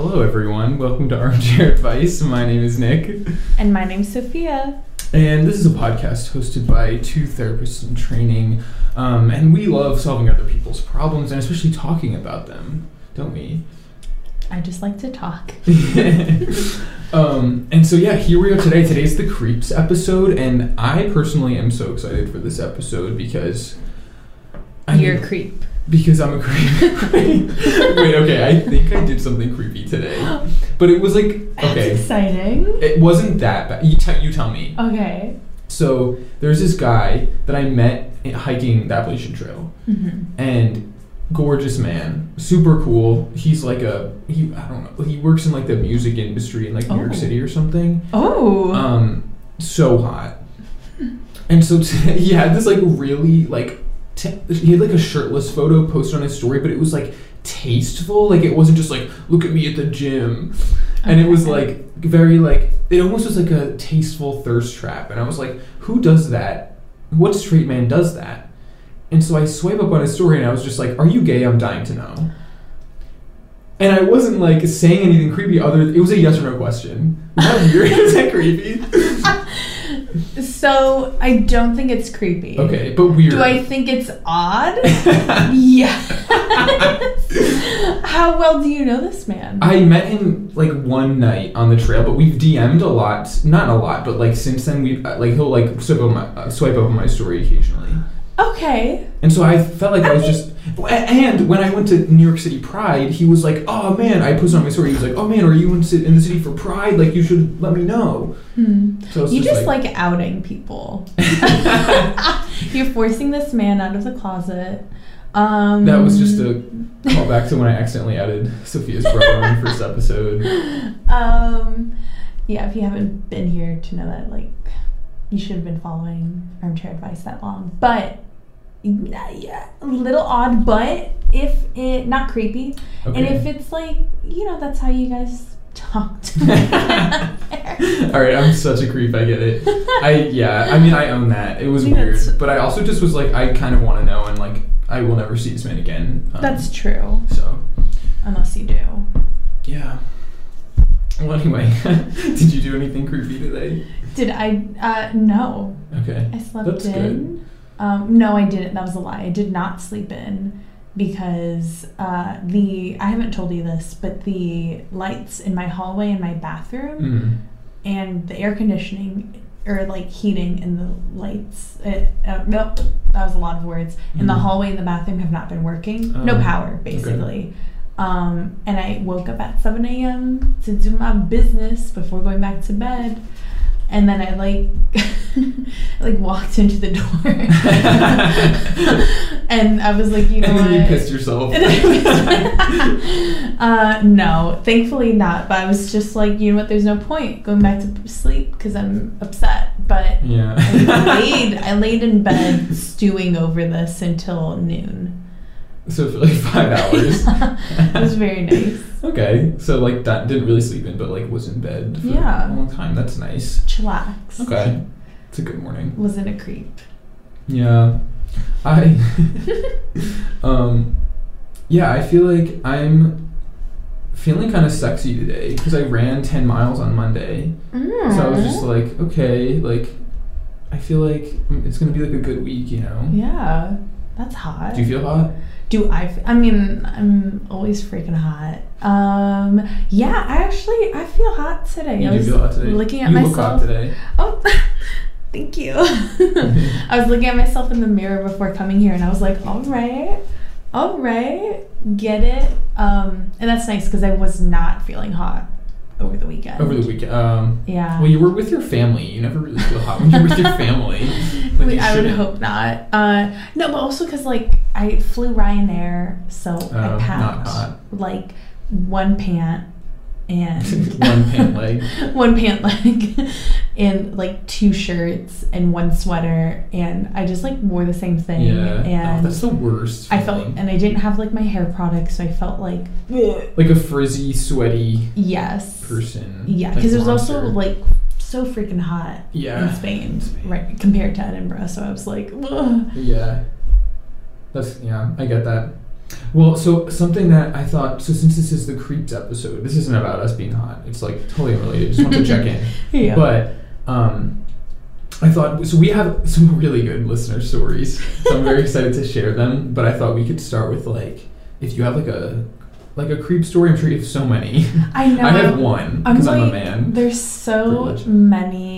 Hello, everyone. Welcome to Armchair Advice. My name is Nick, And my name's Sofia. and this is a podcast hosted by two therapists in training. Um, and we love solving other people's problems and especially talking about them, don't we? I just like to talk. um, and so, yeah, here we are today. Today's the Creeps episode, and I personally am so excited for this episode because. I You're mean- a creep. Because I'm a creep. Wait, okay, I think I did something creepy today. But it was like, That's okay, exciting. it wasn't that bad. You, te- you tell me. Okay. So there's this guy that I met hiking the Appalachian Trail, hmm and gorgeous man, super cool. He's like a he. I don't know. He works in like the music industry in like New York Oh. City or something. Oh. Um, so hot. And so t- he had this like really like t- he had like a shirtless photo posted on his story, but it was like tasteful. Like it wasn't just like look at me at the gym, and it was like very like it almost was like a tasteful thirst trap. And I was like, who does that? What straight man does that? And so I swipe up on his story, and I was just like, "Are you gay? I'm dying to know." And I wasn't like saying anything creepy. Other, it was a yes or no question. That weird? Is that creepy? so I don't think it's creepy. Okay, but weird. Do I think it's odd? yeah. How well do you know this man? I met him like one night on the trail, but we've DM'd a lot. Not a lot, but like since then we have like he'll like swipe up my uh, swipe up my story occasionally. Okay. And so I felt like I was just. And when I went to New York City Pride, he was like, "Oh man!" I posted on my story. He was like, "Oh man, are you in, in the city for Pride? Like, you should let me know." Hmm. So You just like, outing people. You're forcing this man out of the closet. Um, that was just a callback to when I accidentally added Sofia's brother on the first episode. Um, yeah, if you haven't been here to know that, like, you should have been following Armchair Advice that long. But, yeah, a little odd, but if it, not creepy. And if it's like, you know, that's how you guys talked. All right, I'm such a creep. I get it. I yeah. I mean, I own that. It was weird, but I also just was like, I kind of want to know, and like, I will never see this man again. Um, that's true, so. unless you do. Yeah. Well, anyway, did you do anything creepy today? Did I? Uh, no. Okay. I slept That's in. Um, no, I didn't. That was a lie. I did not sleep in because uh, the I haven't told you this, but the lights in my hallway and my bathroom Mm. and the air conditioning or like heating in the lights. It, uh, nope, that was a lot of words. In the Mhm. hallway and the bathroom have not been working. no Oh, power, okay. basically. Um, and I woke up at 7 a.m. to do my business before going back to bed. And then I like, I, like walked into the door, and I was like, you know and then you pissed yourself. uh, no, thankfully not. But I was just like, you know what? There's no point going back to sleep because I'm upset. But yeah. I laid, I laid in bed stewing over this until noon. So for like five hours. it was very nice. Okay, so like that didn't really sleep in, but like was in bed for Yeah. a long time. That's nice. Chillax. Okay, it's a good morning. Wasn't a creep. Yeah, I. um, yeah, I feel like I'm feeling kind of sexy today because I ran ten miles on Monday. So I was just like, okay, like I feel like it's gonna be like a good week, you know. Yeah, that's hot. Do you feel hot? Do I? I mean, I'm always freaking hot. Um, yeah, I actually I feel hot today. You I was feel hot today. looking at you myself. look hot today. Oh, thank you. I was looking at myself in the mirror before coming here, and I was like, all right, all right, get it. Um, and that's nice because I was not feeling hot over the weekend. Over the weekend. Um, Yeah. well, you were with your family. You never really feel hot when you're with your family. Like, you I would hope not. Uh, no, but also because like I flew Ryanair, so Oh, I not packed like one pant and One pant leg. one pant leg and like two shirts and one sweater and I just like wore the same thing Yeah. oh, and that's the worst. I felt and I didn't have like my hair products so I felt like like a frizzy, sweaty yes person. yeah because it was also like so freaking hot Yeah. in Spain, Spain. right compared to Edinburgh so I was like Ugh. Yeah. That's yeah, I get that. Well, so something that I thought. So since this is the creeps episode, this isn't about us being hot. It's like totally unrelated. Just want to check in. Yeah. But um, I thought so. We have some really good listener stories. So I'm very excited to share them. But I thought we could start with like if you have like a like a creep story. I'm sure you have so many. I know. I have one I'm because I'm, a man. There's so many.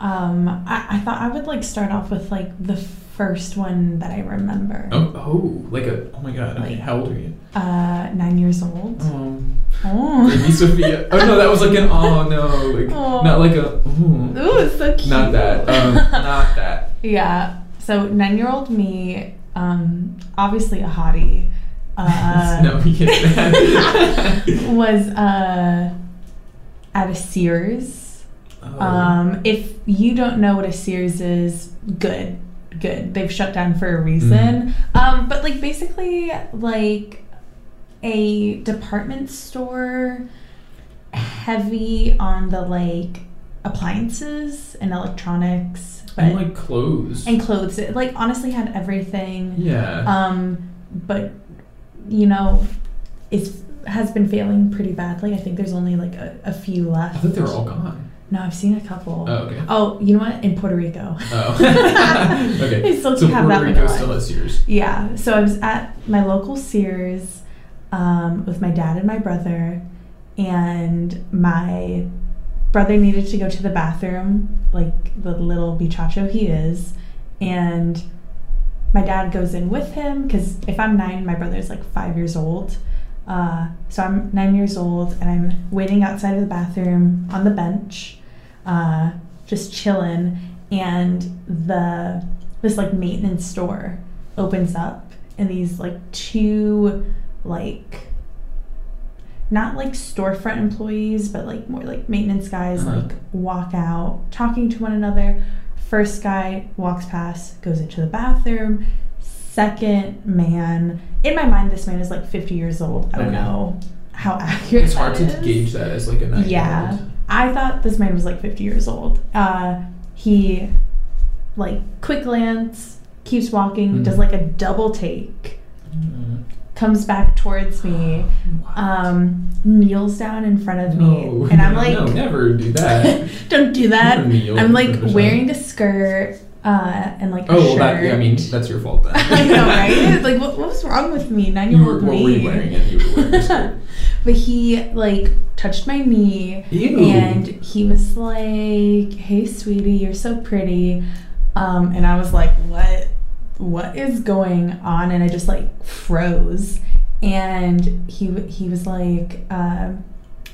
Um, I, I thought I would like start off with like the first one that I remember. Oh, oh, like a oh my god. Like- how old are you? Uh, nine years old. Oh, Oh. baby Sofia. Oh no, that was like an oh no, like Oh. not like a. Ooh. Ooh, it's so cute. Not that. Um, not that. Yeah. So nine year old me, um, obviously a hottie. Uh, no, can't. was uh, at a Sears. Oh. Um, if you don't know what a Sears is, good, good. They've shut down for a reason. Um, but like basically like a department store heavy on the like appliances and electronics, but and like clothes. and clothes. It like honestly had everything. yeah. Um, but you know, it's has been failing pretty badly. I think there's only like a, a few left. I thought they were all gone. No, I've seen a couple. Oh, okay. Oh, you know what? In Puerto Rico. Oh. okay. They still so have Puerto that Rico still has Sears. Yeah. So I was at my local Sears um, with my dad and my brother, and my brother needed to go to the bathroom, like the little bichacho he is, and my dad goes in with him because if I'm nine, my brother's like five years old. Uh, so I'm nine years old and I'm waiting outside of the bathroom on the bench, uh, just chilling, and the this like maintenance store opens up and these like two like not like storefront employees but like more like maintenance guys Uh-huh. like walk out talking to one another first guy walks past goes into the bathroom second man in my mind this man is like 50 years old i don't Okay. know how accurate It's hard to is. gauge that as like a nine. Yeah. I thought this man was like 50 years old. Uh, he, like, quick glance, keeps walking, Mhm. does like a double take, Mm. comes back towards me, um, kneels down in front of me, and I'm like, no, never do that. don't do that. I'm like a wearing a skirt uh, and like a Oh, well, that, yeah, I mean, that's your fault then. I know, right? Like, what, what was wrong with me? Nine year old what were you wearing? And you were wearing but he like touched my knee Ew. and he was like hey sweetie you're so pretty. Um, and i was like what what is going on? And i just like froze. And he he was like um,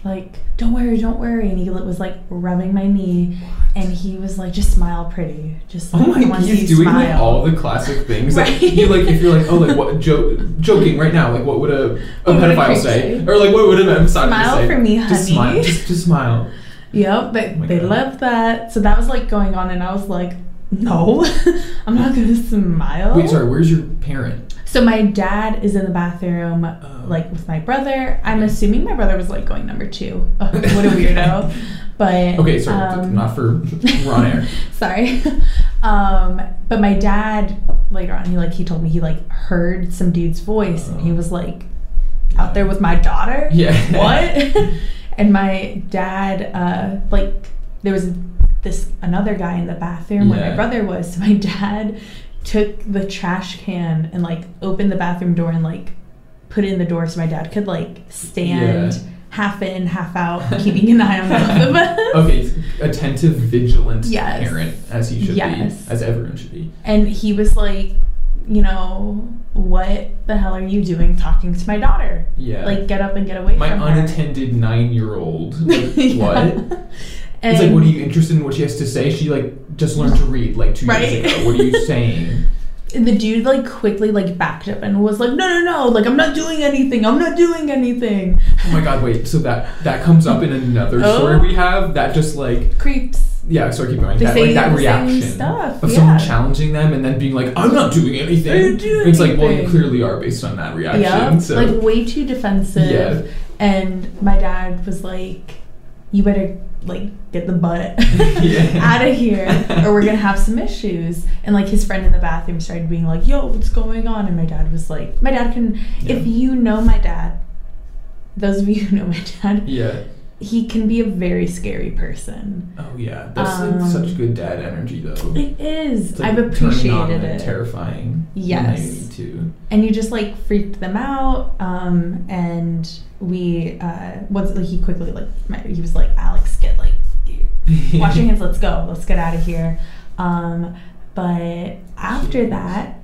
like don't worry don't worry and he was like rubbing my knee and he was like just smile pretty just oh like, Oh my god, once he's doing like all the classic things. Right. Like you like if you're like, oh like what joke joking right now, like what would a, a What pedophile say? say? Or like what would a misogynist Smile say? for me, Just smile. honey. Just, just smile. Yep, they, Oh they God. loved that. So that was like going on, and I was like, no, I'm not gonna smile. Wait, sorry, where's your parent? So my dad is in the bathroom, Oh. like with my brother. I'm assuming my brother was like going number two. What a weirdo. But Okay, sorry, um, not for we're on air. sorry. Um, but my dad later on, he like he told me he like heard some dude's voice, and he was like out there with my daughter. Yeah. What? and my dad, uh, like there was this another guy in the bathroom where my brother was. So my dad took the trash can and like opened the bathroom door and like put in the door so my dad could like stand Yeah. half in, half out, keeping an eye on both of us. Okay, attentive, vigilant Yes. parent as he should Yes. be, as everyone should be. And he was like, you know, what the hell are you doing talking to my daughter? Yeah. Like, get up and get away my unattended nine-year-old. Like, Yeah. What? And It's like, what are you interested in what she has to say? She like just learned to read like two Right. years ago. What are you saying? And the dude like quickly like backed up and was like, no, no, no, like I'm not doing anything. I'm not doing anything. Oh my god, wait. So that that comes up in another Oh. story we have. That just like Creeps. yeah. Sorry, keep going. They that like that reaction stuff, of someone yeah. challenging them and then being like, "I'm not doing anything." Didn't it's like, well, you clearly are based on that reaction. Yeah, so like way too defensive. Yeah. And my dad was like, you better like get the butt Yeah. out of here or we're gonna have some issues and like his friend in the bathroom started being like yo what's going on and my dad was like my dad can if you know my dad those of you who know my dad Yeah. He can be a very scary person Oh yeah. That's Um, like such good dad energy though. it is like, i've appreciated and it Terrifying. Yes. and you just like freaked them out um and we uh like he quickly like my, he was like alex get like wash your hands let's go let's get out of here um but after that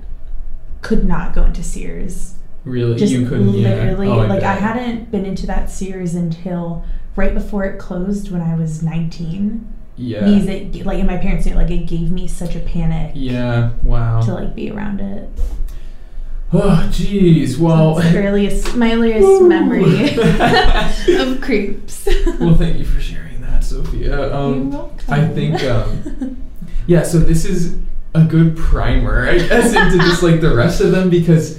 could not go into sears Really, just you couldn't. literally yeah. Oh, like i hadn't been into that sears until right before it closed when i was 19 Yeah. like in my parents knew like it gave me such a panic Yeah. Wow. to like be around it oh, jeez. Well. The earliest my earliest memory of creeps well, thank you for sharing that, Sofia. You're Um, welcome. I think, um, yeah. So this is a good primer, I guess, into just like the rest of them because.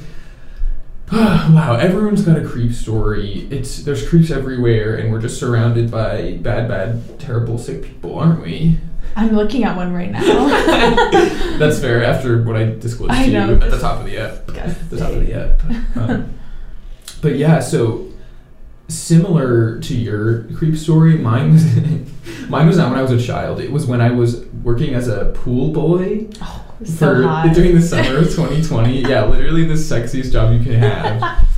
wow, everyone's got a creep story. It's there's creeps everywhere, and we're just surrounded by bad, bad, terrible, sick people, aren't we? I'm looking at one right now. That's fair. After what I disclosed I to you at the top of the app, the top of the app. Um, but yeah, so similar to your creep story, mine was mine was not when I was a child. It was when I was working as a pool boy Oh, for so during the summer of 2020. yeah, literally the sexiest job you can have.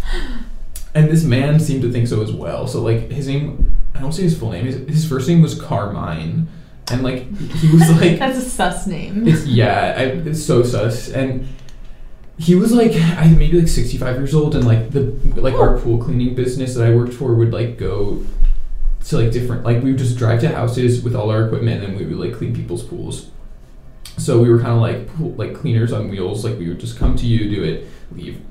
And this man seemed to think so as well. So like his name, I don't say his full name. His, his first name was Carmine, and like he was like That's a sus name. it's yeah, I, it's so sus. And he was like, I maybe like sixty five years old, and like the like our oh. pool cleaning business that I worked for would like go to like different like we would just drive to houses with all our equipment, and we would like clean people's pools. So we were kind of like pool, like cleaners on wheels. Like we would just come to you, do it, leave,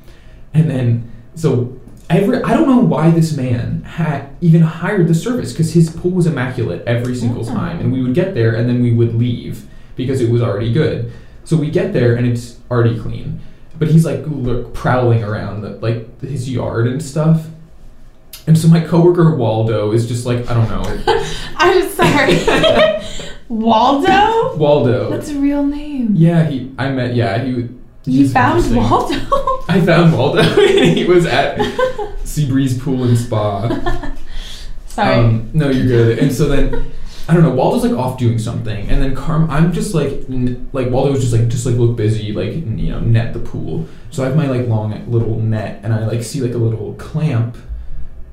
and then so. Every, I don't know why this man had even hired the service because his pool was immaculate every single Yeah. time, and we would get there and then we would leave because it was already good. So we get there and it's already clean, but he's like look, prowling around the, like his yard and stuff. And so my coworker Waldo is just like I don't know I'm sorry. Waldo? Waldo. That's a real name. yeah, he I met yeah he. You found. Waldo? I found Waldo. and he was at Seabreeze Pool and Spa. sorry. Um, no, you're good. And so then, I don't know. Waldo's like off doing something, and then Carm, I'm just like, n- like Waldo was just like, just like look busy, like n- you know, net the pool. So I have my like long little net, and I like see like a little clamp.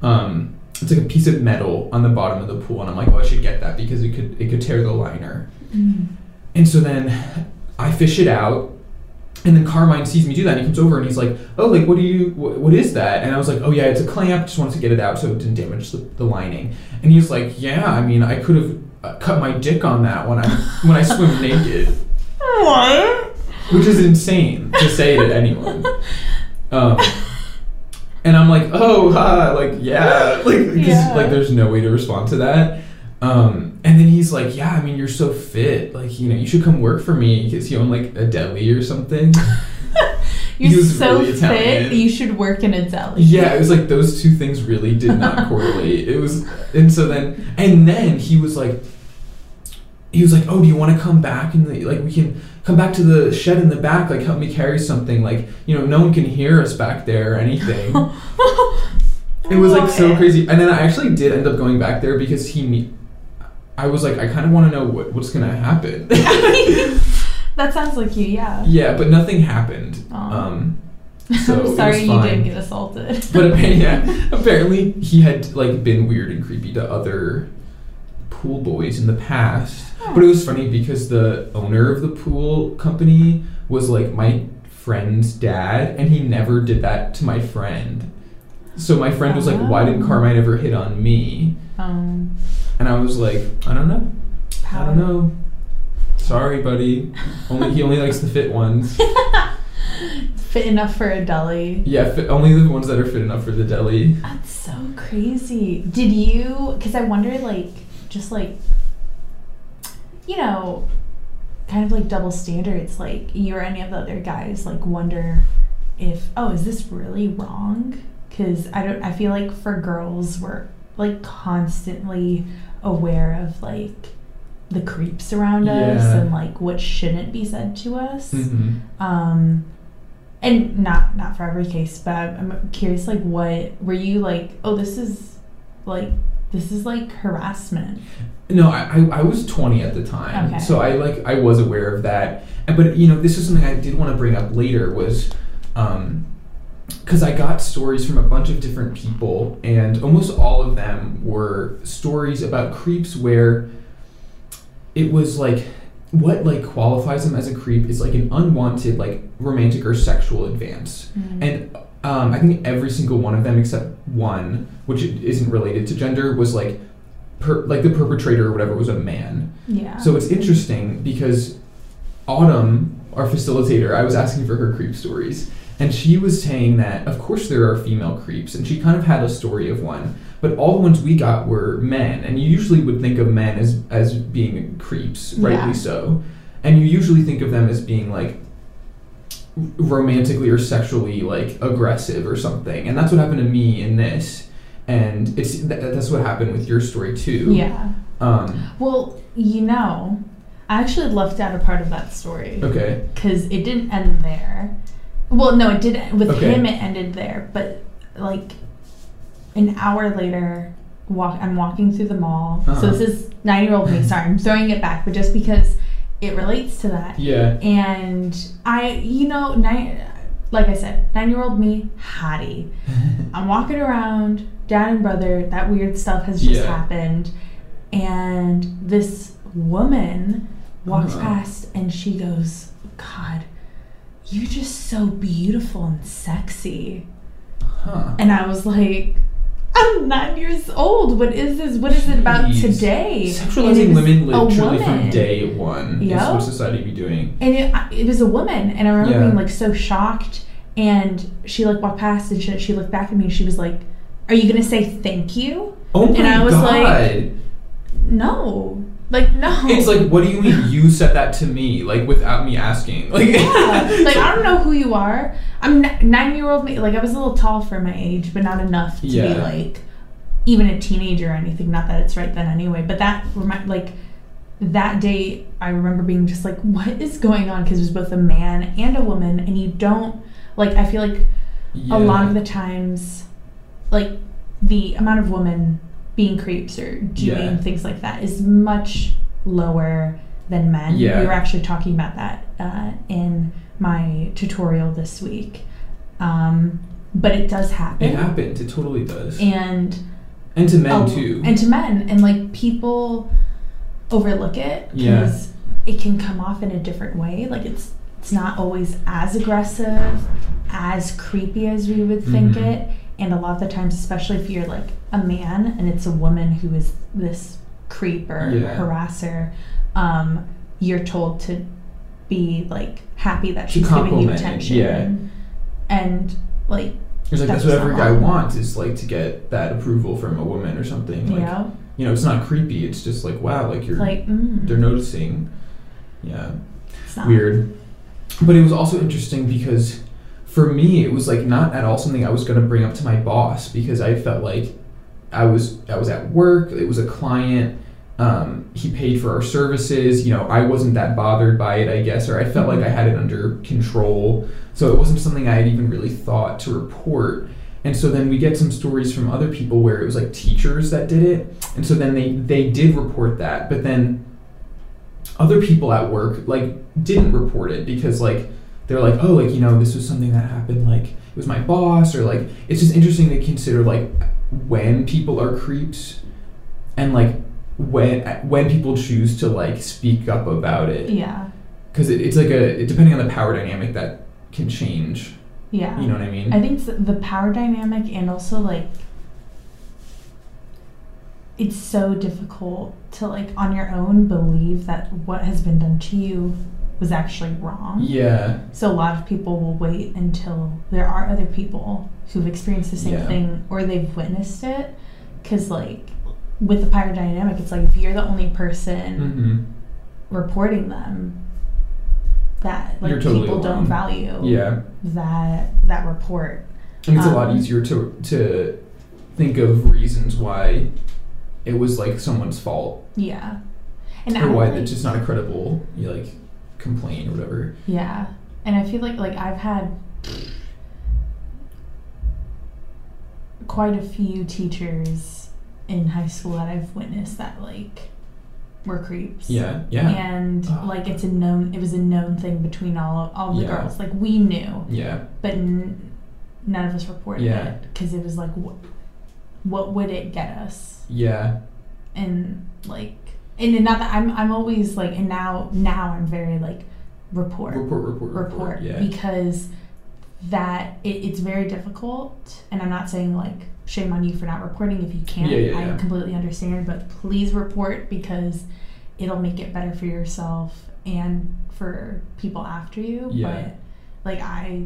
Um, it's like a piece of metal on the bottom of the pool, and I'm like, oh, I should get that because it could it could tear the liner. Mm. And so then I fish it out. And then Carmine sees me do that, and he comes over and he's like, "Oh, like, what do you? What, what is that?" And I was like, "Oh yeah, it's a clamp. Just wanted to get it out so it didn't damage the, the lining." And he's like, "Yeah, I mean, I could have uh, cut my dick on that when I when I swim naked, What? which is insane to say to anyone." Um, and I'm like, "Oh, ha, like yeah, like 'cause, Yeah. like there's no way to respond to that." Um, and then he's like, "Yeah, I mean, you're so fit. Like, you know, you should come work for me because he owned like a deli or something." You're so really fit. You should work in a deli. Yeah, it was like those two things really did not correlate. It was, and so then, and then he was like, he was like, "Oh, do you want to come back and the, like we can come back to the shed in the back, like help me carry something, like you know, no one can hear us back there or anything." It was like so crazy, and then I actually did end up going back there because he. Ne- I was like, I kind of want to know what, what's gonna happen. that sounds like you, yeah. yeah, but nothing happened. Aw. Um, so I'm sorry you didn't get assaulted. But apparently, yeah, apparently he had like been weird and creepy to other pool boys in the past. But it was funny because the owner of the pool company was like my friend's dad, and he never did that to my friend. So my friend was like, "Why didn't Oh. Carmine ever hit on me?" um, And I was like, "I don't know. I don't know. Sorry, buddy. Only he only likes the fit ones. Fit enough for a deli. Yeah, fit, only the ones that are fit enough for the deli." That's so crazy. Did you? Because I wonder, like, just like, you know, kind of like double standards. Like, you or any of the other guys, like, wonder if, oh, is this really wrong? Because I don't. I feel like for girls, we're like constantly aware of like the creeps around us and like what shouldn't be said to us. Mhm. Um, and not not for every case, but I'm I'm curious. Like, what were you like? Oh, this is like this is like harassment. No, I, I, I was 20 at the time. Okay. So I like I was aware of that. And- But you know, this is something I did want to bring up later was um cuz I got stories from a bunch of different people and almost all of them were stories about creeps where it was like what like qualifies them as a creep is like an unwanted like romantic or sexual advance. And um, I think every single one of them, except one, which isn't related to gender, was like, per, like the perpetrator or whatever was a man. yeah. So it's interesting because Autumn, our facilitator, I was asking for her creep stories, and she was saying that of course there are female creeps, and she kind of had a story of one, but all the ones we got were men, and you usually would think of men as as being creeps, rightly Yeah. so, and you usually think of them as being like romantically or sexually like aggressive or something and that's what happened to me in this and it's th- that's what happened with your story too yeah. um Well, you know, I actually left out a part of that story okay because it didn't end there. Well, no, it did. With Okay. him, it ended there. But like an hour later, walk. I'm walking through the mall. Uh-huh. So this is nine year old me. Sorry, I'm throwing it back, but just because it relates to that. yeah And I, you know, nine. Like I said, nine year old me, hottie. I'm walking around, dad and brother, that weird stuff has just Yeah. happened. And this woman walks Uh-huh. past and she goes, God, you're just so beautiful and sexy. huh And I was like, I'm nine years old. What is this? What is it about Jeez. today? Sexualizing women literally from day one is Yup. what society be doing. And it, it was a woman, and I remember Yeah. being like so shocked. And she like walked past, and she, she looked back at me, and she was like, "Are you gonna say thank you?" Oh my And I was god! like- No, like no. it's like, what do you mean you said that to me, like without me asking? Like, yeah, like I don't know who you are. I'm nine year old me. Like I was a little tall for my age, but not enough to be like even a teenager or anything. Not that it's right then anyway. But that like that day, I remember being just like, what is going on? Because it was both a man and a woman, and you don't like. I feel like Yeah. a lot of the times, like the amount of women being creeps or doing Yeah. things like that is much lower than men. Yeah. We were actually talking about that uh, in my tutorial this week. Um, but it does happen. It happens. It totally does. And And to men a- too. And to men. And like people overlook it Yeah. because it can come off in a different way. Like it's it's not always as aggressive, as creepy as we would think Mhm. it. And a lot of the times, especially if you're like a man and it's a woman who is this creep or Yeah. harasser, um, you're told to be like happy that she's giving you attention. yeah. And like, It's like that's, that's what every guy wants is like to get that approval from a woman or something. Like, know, you know, it's not creepy. It's just like wow, like you're like, mm, they're noticing. Yeah. weird. But it was also interesting because for me it was like not at all something I was going to bring up to my boss because I felt like I was I was at work, it was a client, um, he paid for our services, you know, I wasn't that bothered by it, I guess, or I felt like I had it under control. So it wasn't something I had even really thought to report. And so then we get some stories from other people where it was like teachers that did it. And so then they they did report that, but then other people at work like didn't report it because like they're like oh like you know this was something that happened like it was my boss or like it's just interesting to consider like when people are creeps and like when when people choose to like speak up about it. Yeah, because it, it's like a it, depending on the power dynamic that can change. Yeah. you know what i mean? I think the power dynamic and also like it's so difficult to like on your own believe that what has been done to you was actually wrong. yeah So a lot of people will wait until there are other people who've experienced the same Yeah. thing or they've witnessed it cuz like with the power dynamic it's like if you're the only person hmm reporting them that like totally people alone. don't value yeah that that report and it's a lot Um, easier to to think of reasons why it was like someone's fault Yeah. And or why like- it's just not a credible you like complaint or whatever. Yeah. And I feel like like I've had quite a few teachers in high school that I've witnessed that like were creeps. Yeah, yeah, And Oh. like it's a known it was a known thing between all all the Yeah. girls. Like we knew, yeah, but n- none of us reported Yeah. it because it was like wh- what would it get us? yeah, and like and not that I'm I'm always like and now now I'm very like report report, report, report. report Yeah, because that it, it's very difficult and I'm not saying like shame on you for not reporting if you can't Yeah, yeah, I completely understand but please report because it'll make it better for yourself and for people after you Yeah. but like I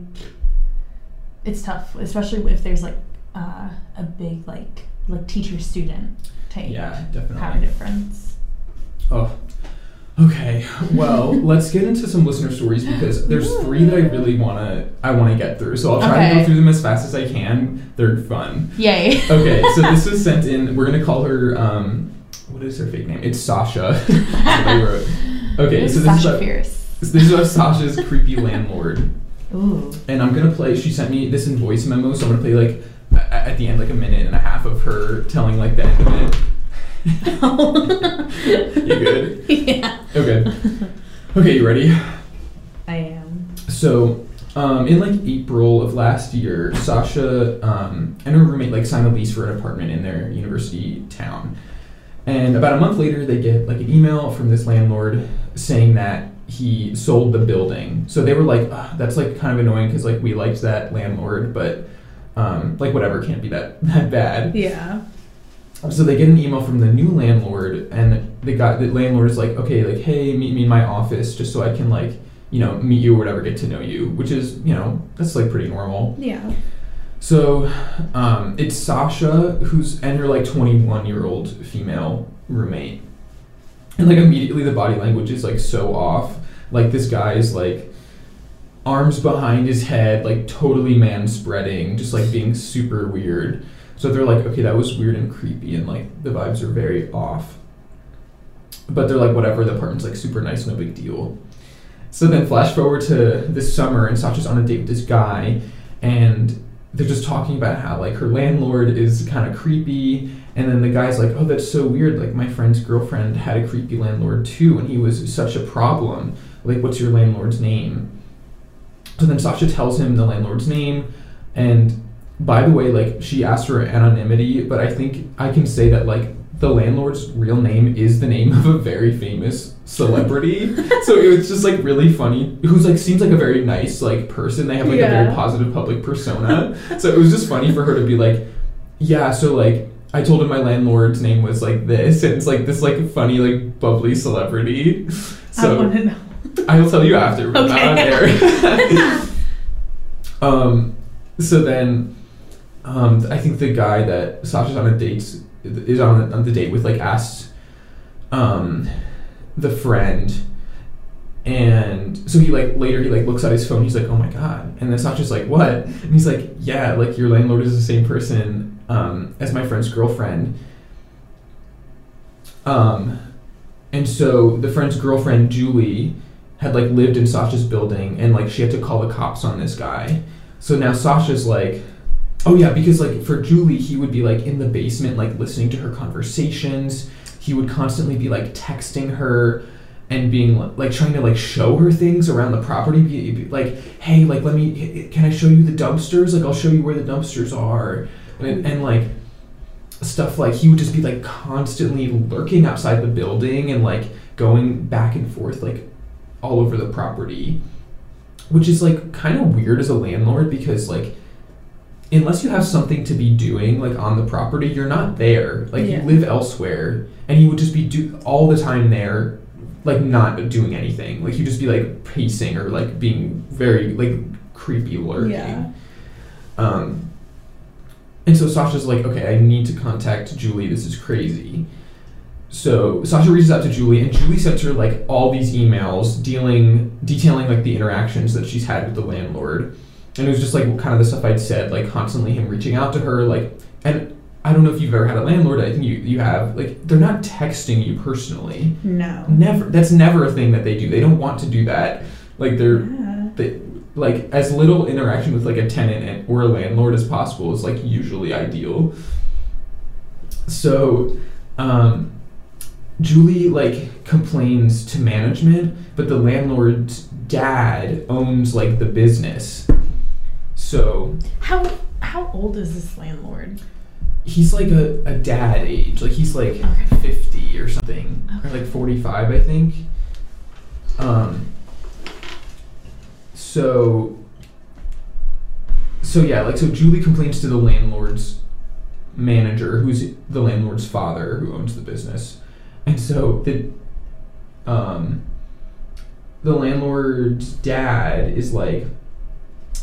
it's tough especially if there's like uh, a big like like teacher student type yeah, definitely power difference. Oh, okay. Well, let's get into some listener stories because there's three that I really wanna I wanna get through. So I'll try to go through them as fast as I can. They're fun. Yay. Okay, so this was sent in. We're gonna call her. Um, what is her fake name? It's Sasha. Okay, so this Sasha is about, Fierce. this is about Sasha's creepy landlord. Ooh. And I'm gonna play. She sent me this in voice memo, so I'm gonna play like at the end like a minute and a half of her telling like the end of it. You good? Yeah. Okay. Okay, you ready? I am. So, um, in like April of last year, Sasha um, and her roommate like signed a lease for an apartment in their university town. And about a month later, they get like an email from this landlord saying that he sold the building. So they were like, "Ugh, "That's like kind of annoying because like we liked that landlord, but um, like whatever can't be that that bad." Yeah. So they get an email from the new landlord, and the guy, the landlord is like, okay, like, hey, meet me in my office just so I can like, you know, meet you or whatever, get to know you, which is, you know, that's like pretty normal. Yeah. So, um, it's Sasha who's and her like 21 year old female roommate, and like immediately the body language is like so off. Like this guy is like arms behind his head, like totally man spreading, just like being super weird. So they're like, okay, that was weird and creepy, and like the vibes are very off. But they're like, whatever, the apartment's like super nice, no big deal. So then flash forward to this summer, and Sasha's on a date with this guy, and they're just talking about how like her landlord is kind of creepy, and then the guy's like, oh, that's so weird. Like my friend's girlfriend had a creepy landlord too, and he was such a problem. Like, what's your landlord's name? So then Sasha tells him the landlord's name, and by the way, like she asked for anonymity, but I think I can say that like the landlord's real name is the name of a very famous celebrity. so it was just like really funny. Who's like seems like a very nice like person. They have like a very positive public persona. so it was just funny for her to be like, yeah. So like I told him my landlord's name was like this, and it's like this like funny like bubbly celebrity. I So want to know. I'll tell you after, but not on Okay. air. um, so then, um, I think the guy that Sasha's on a date is on, on the date with like asks, um, the friend, and so he like later he like looks at his phone. He's like, oh my god, and then Sasha's like, what? And he's like, yeah, like your landlord is the same person um, as my friend's girlfriend. Um, and so the friend's girlfriend Julie had like lived in Sasha's building and like she had to call the cops on this guy. So now Sasha's like oh yeah, because like for Julie he would be like in the basement like listening to her conversations. He would constantly be like texting her and being like trying to like show her things around the property be, be like hey like let me can I show you the dumpsters? Like I'll show you where the dumpsters are. And, and like stuff like he would just be like constantly lurking outside the building and like going back and forth like all over the property which is like kind of weird as a landlord because like unless you have something to be doing like on the property you're not there like Yeah. you live elsewhere and you would just be do all the time there like not doing anything like you'd just be like pacing or like being very like creepy lurking Yeah. um, and so Sasha's like, okay, I need to contact Julie. This is crazy. So Sasha reaches out to Julie, and Julie sends her like all these emails dealing, detailing like the interactions that she's had with the landlord. And it was just like kind of the stuff I'd said, like constantly him reaching out to her, like, and I don't know if you've ever had a landlord. I think you you have. Like they're not texting you personally. No. Never. That's never a thing that they do. They don't want to do that. Like they're Yeah. they like as little interaction with like a tenant and, or a landlord as possible is like usually ideal. So, um, Julie like complains to management, but the landlord's dad owns like the business. So How how old is this landlord? he's like a, a dad age. Like he's like Okay. fifty or something. Or Okay. like forty five I think. Um so so yeah, like so Julie complains to the landlord's manager, who's the landlord's father who owns the business. And so the um the landlord's dad is like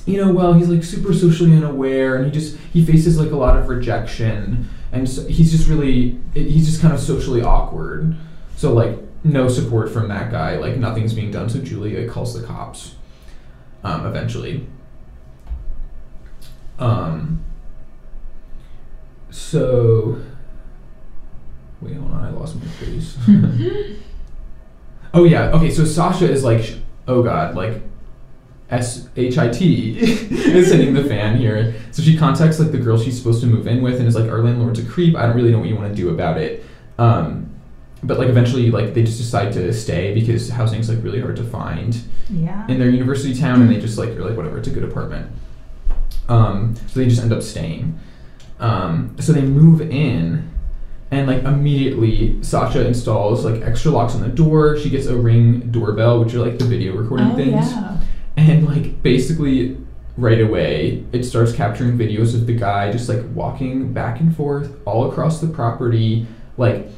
you know, well, he's like super socially unaware, and he just he faces like a lot of rejection, and so he's just really he's just kind of socially awkward. So like no support from that guy, like nothing's being done. So Julia calls the cops. Um, eventually. Um. So. Wait, hold on, I lost my place. oh yeah, okay. So Sasha is like, oh god, like S H I T is hitting the fan here. So she contacts like the girl she's supposed to move in with and is like, our landlord's a creep. I don't really know what you want to do about it. Um, but like eventually, like they just decide to stay because housing's like really hard to find Yeah. in their university town, and they just like are like whatever, it's a good apartment. Um, so they just end up staying. Um, so they move in, and like immediately Sasha installs like extra locks on the door. She gets a ring doorbell, which are like the video recording oh, things. yeah. And like basically right away it starts capturing videos of the guy just like walking back and forth all across the property. Like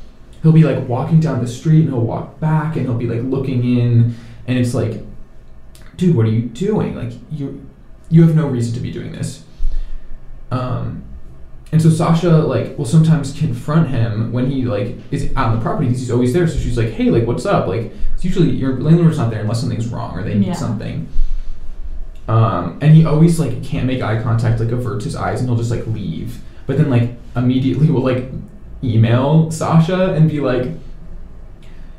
he'll be like walking down the street and he'll walk back and he'll be like looking in and it's like dude, what are you doing? Like you you have no reason to be doing this. Um and so Sasha like will sometimes confront him when he like is out on the property because he's always there. So she's like, "Hey, like, what's up?" Like, it's usually your landlord's not there unless something's wrong or they need Yeah. something. Um, and he always like can't make eye contact, like averts his eyes, and he'll just like leave. But then like immediately will like email Sasha and be like,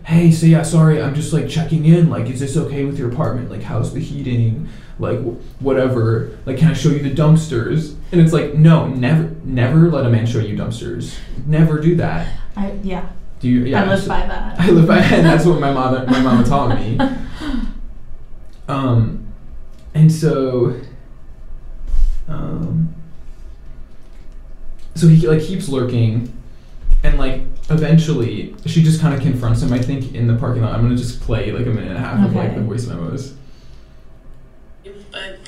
"Hey, so yeah, sorry, I'm just like checking in. Like, is this okay with your apartment? Like, how's the heating? Like, wh- whatever. Like, can I show you the dumpsters?" And it's like, no, never, never let a man show you dumpsters. Never do that. I yeah. Do you? Yeah, I live so- by that. I live by, and that's what my mother, my mama taught me. Um, and so, um, so he like keeps lurking, and like eventually she just kind of confronts him. I think in the parking lot. I'm gonna just play like a minute and a half of like the voice memos. But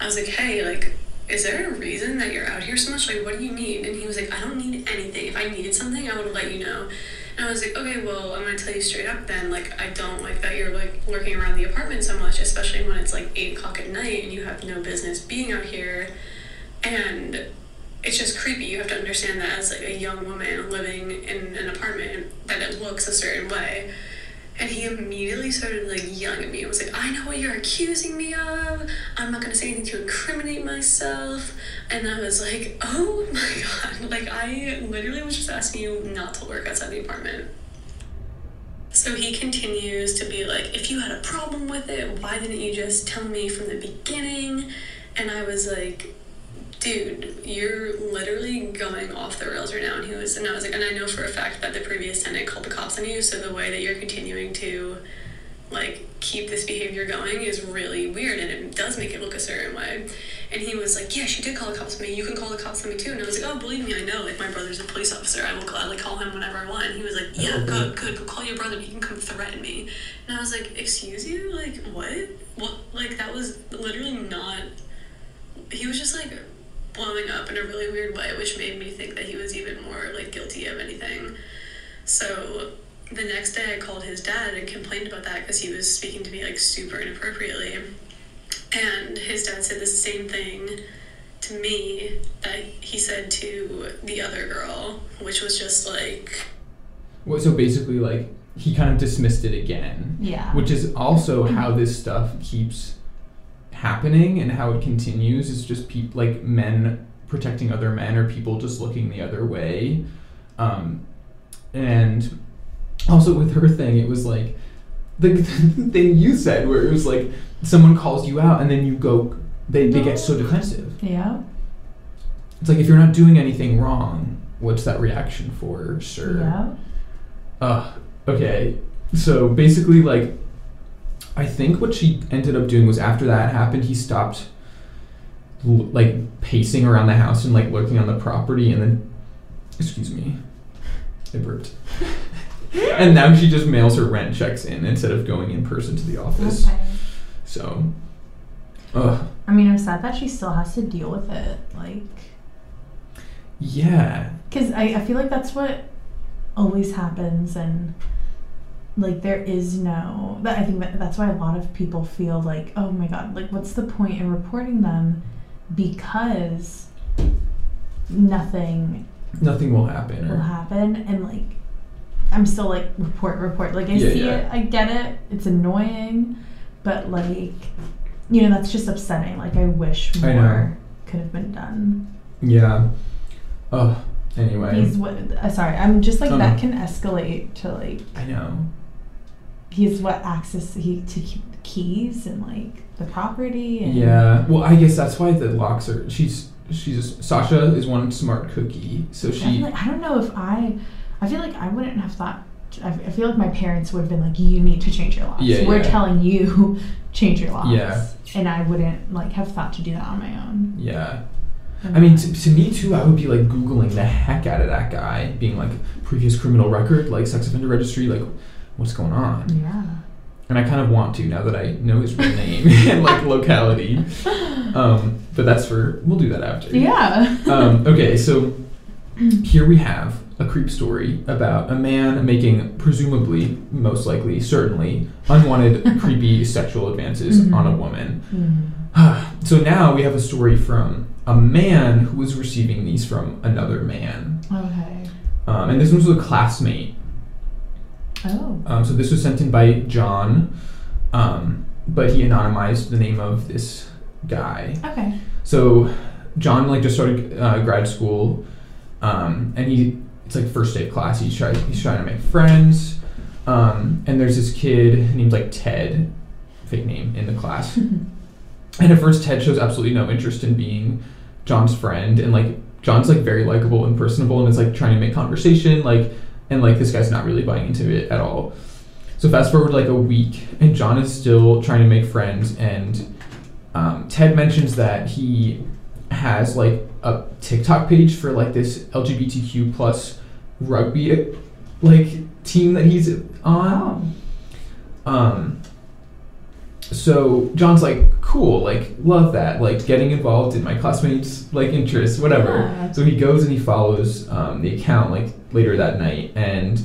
I was like, hey, like, is there a reason that you're out here so much? Like, what do you need? And he was like, I don't need anything. If I needed something, I would have let you know. And I was like, okay, well, I'm gonna tell you straight up then. Like, I don't like that you're like lurking around the apartment so much, especially when it's like eight o'clock at night and you have no business being out here. And it's just creepy. You have to understand that as like a young woman living in an apartment, that it looks a certain way. And he immediately started like yelling at me. It was like, I know what you're accusing me of. I'm not gonna say anything to incriminate myself. And I was like, oh my god. Like I literally was just asking you not to lurk outside the apartment. So he continues to be like, if you had a problem with it, why didn't you just tell me from the beginning? And I was like, dude, you're literally going off the rails right now. And he was, and I was like, and I know for a fact that the previous tenant called the cops on you. So the way that you're continuing to, like, keep this behavior going is really weird, and it does make it look a certain way. And he was like, yeah, she did call the cops on me. You can call the cops on me too. And I was like, oh, believe me, I know. Like, my brother's a police officer. I will gladly call him whenever I want. And he was like, yeah, Okay. good, good. Go call your brother. He can come threaten me. And I was like, excuse you? Like, what? What? Like, that was literally not he was just like blowing up in a really weird way, which made me think that he was even more like guilty of anything. So the next day, I called his dad and complained about that because he was speaking to me like super inappropriately. And his dad said the same thing to me that he said to the other girl, which was just like, Well, so basically, like he kind of dismissed it again. Yeah. which is also how this stuff keeps happening and how it continues is just people like men protecting other men or people just looking the other way. Um, and also with her thing, it was like the, the thing you said where it was like someone calls you out and then you go, they, they get so defensive. Yeah. It's like if you're not doing anything wrong, what's that reaction for, sir? Yeah. Uh, okay. So basically, like, I think what she ended up doing was after that happened, he stopped, like, pacing around the house and, like, looking on the property, and then, excuse me, I burped. and now she just mails her rent checks in instead of going in person to the office. Okay. So, ugh. I mean, I'm sad that she still has to deal with it. Like, Yeah. because I, I feel like that's what always happens, and like there is no. That I think that that's why a lot of people feel like, oh my god, like what's the point in reporting them? Because nothing Nothing will happen. will Or, happen, and like I'm still like report, report. Like I Yeah, see yeah. it, I get it. It's annoying, but like you know that's just upsetting. Like I wish I more could have been done. yeah. oh Anyway. He's what? Uh, sorry, I'm just like Oh, that can escalate to like I know. He's what access he to keys and like the property and Yeah. Well, I guess that's why the locks are. She's she's Sasha is one smart cookie, so I, she. like, I don't know if I I feel like I wouldn't have thought. I I feel like my parents would have been like, "You need to change your locks. Yeah, We're yeah. telling you change your locks." Yeah. and I wouldn't like have thought to do that on my own. Yeah. I mean, to, to me too, I would be like googling the heck out of that guy, being like previous criminal record, like sex offender registry, like what's going on. yeah. And I kind of want to now that I know his real name and like locality. Um, but that's for we'll do that after. Yeah. um, okay, so here we have a creep story about a man making presumably, most likely, certainly unwanted creepy sexual advances Mhm. on a woman. Mhm. so now we have a story from a man who was receiving these from another man. Okay. Um, and this one was a classmate. Oh. Um, so this was sent in by John, um, but he anonymized the name of this guy. Okay. So John like just started uh, grad school, um, and he it's like first day of class. He's trying he's trying to make friends, um, and there's this kid named like Ted, fake name in the class. And at first, Ted shows absolutely no interest in being John's friend, and like John's like very likable and personable, and is like trying to make conversation, like, and like this guy's not really buying into it at all. So fast forward like a week, and John is still trying to make friends, and um, Ted mentions that he has like a TikTok page for like this LGBTQ plus rugby like team that he's on. Oh. Um, so John's like, cool, like, love that, like, getting involved in my classmates' like interests, whatever. Yeah. So he goes and he follows um, the account like later that night, and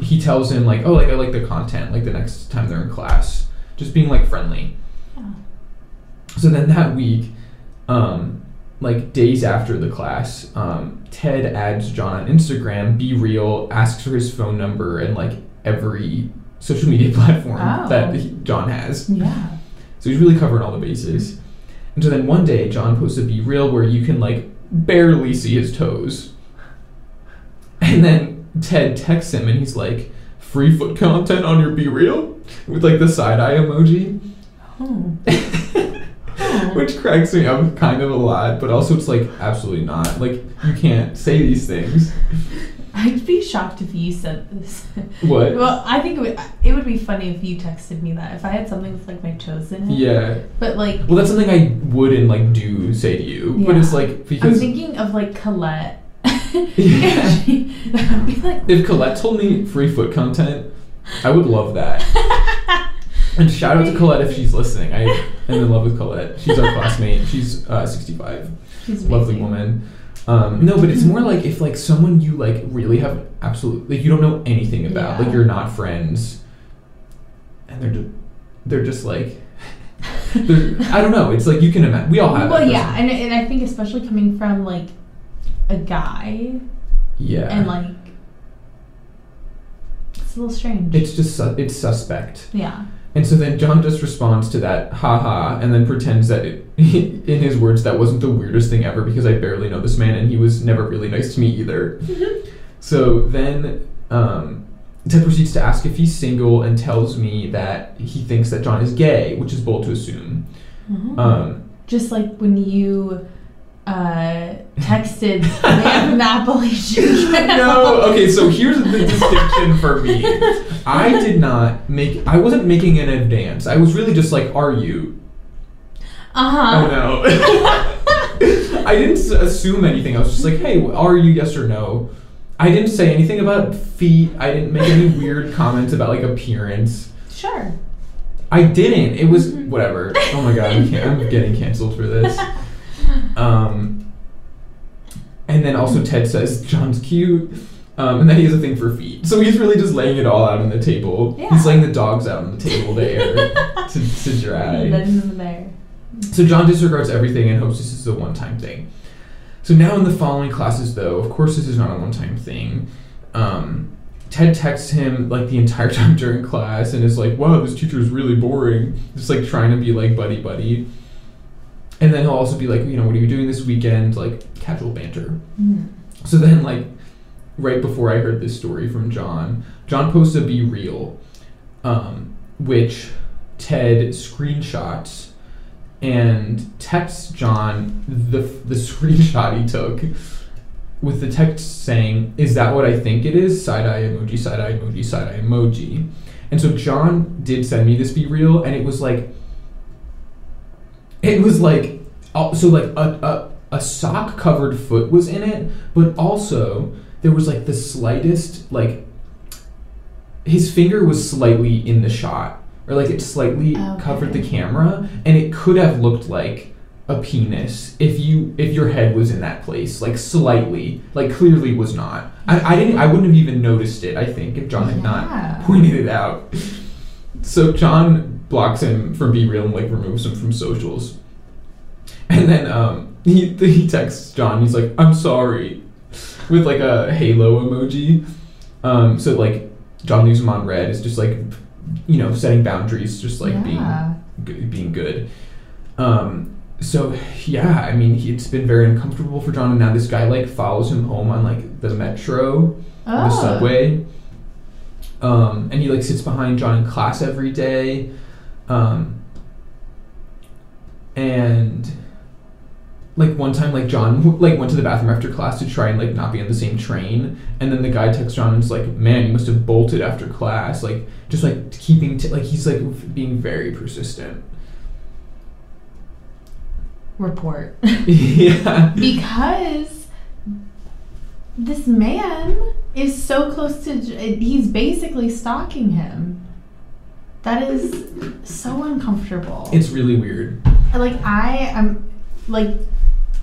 he tells him like, oh, like I like the content, like the next time they're in class, just being like friendly. Yeah. So then that week, um, like days after the class, um, Ted adds John on Instagram, BeReal, asks for his phone number and like every social media platform Oh. that he, John has. Yeah. So he's really covering all the bases. And so then one day, John posts a BeReal where you can like barely see his toes. And then Ted texts him and he's like, free foot content on your BeReal With like the side eye emoji. Oh. Oh. Which cracks me up kind of a lot, but also it's like absolutely not. Like you can't say these things. I'd be shocked if you said this. What? Well, I think it would, it would be funny if you texted me that. If I had something with like my chosen. Yeah. But like, Well, that's something I would and like do say to you, yeah. but it's like I'm thinking of like Colette. Yeah. Be like, if Colette told me free foot content, I would love that. And shout out to Colette if she's listening. I am in love with Colette. She's our classmate. She's uh, 65. She's Lovely woman. Um, no, but it's more like if like someone you like really have absolutely like you don't know anything about, Yeah. like you're not friends, and they're just they're just like they're, I don't know. It's like you can imagine. We all have. Well, yeah, and, and I think especially coming from like a guy yeah. and like it's a little strange. it's just su- it's suspect. yeah. And so then John just responds to that, haha, and then pretends that, it, in his words, that wasn't the weirdest thing ever because I barely know this man and he was never really nice to me either. So then um, Ted proceeds to ask if he's single and tells me that he thinks that John is gay, which is bold to assume. Mhm. Um, Just like when you uh, texted man from the Appalachian Trail. no, okay, so here's the distinction for me. I did not make, I wasn't making an advance. I was really just like, are you? Uh-huh. Oh no. I didn't assume anything. I was just like, hey, are you yes or no? I didn't say anything about feet. I didn't make any weird comments about like appearance. Sure. I didn't. It was Mhm. whatever. Oh my god, I'm, I'm getting canceled for this. Um, and then also Ted says John's cute, um, and then he has a thing for feet. So he's really just laying it all out on the table. Yeah. He's laying the dogs out on the table to air to, to dry. There. So John disregards everything and hopes this is a one-time thing. So now in the following classes, though, of course this is not a one-time thing. Um, Ted texts him like the entire time during class and is like, "Wow, this teacher is really boring." Just like trying to be like buddy buddy. And then he'll also be like, you know, what are you doing this weekend? Like casual banter. Mm. So then, like, right before I heard this story from John, John posts a BeReal, um, which Ted screenshots and texts John the, the screenshot he took with the text saying, Is that what I think it is? Side eye emoji, side eye emoji, side eye emoji. And so John did send me this BeReal, and it was like, it was like, oh, so like a, a, a sock covered foot was in it, but also there was like the slightest, like, his finger was slightly in the shot, or like it slightly Okay. covered the camera, and it could have looked like a penis if you if your head was in that place like slightly like clearly was not I, I didn't i wouldn't have even noticed it i think if john had Yeah. not pointed it out so john blocks him from BeReal and like removes him from socials and then um he he texts john he's like i'm sorry with like a halo emoji um so like john leaves him on red is just like you know setting boundaries just like Yeah. being being good um so yeah i mean he- it's been very uncomfortable for john and now this guy like follows him home on like the metro Oh. the subway. Um, and he like sits behind John in class every day. Um, and like one time, like John like went to the bathroom after class to try and like not be on the same train. And then the guy texts John and is like, "Man, you must have bolted after class." Like just like keeping t- like he's like being very persistent. Report. yeah. because this man is so close to he's basically stalking him that is so uncomfortable It's really weird. like i am like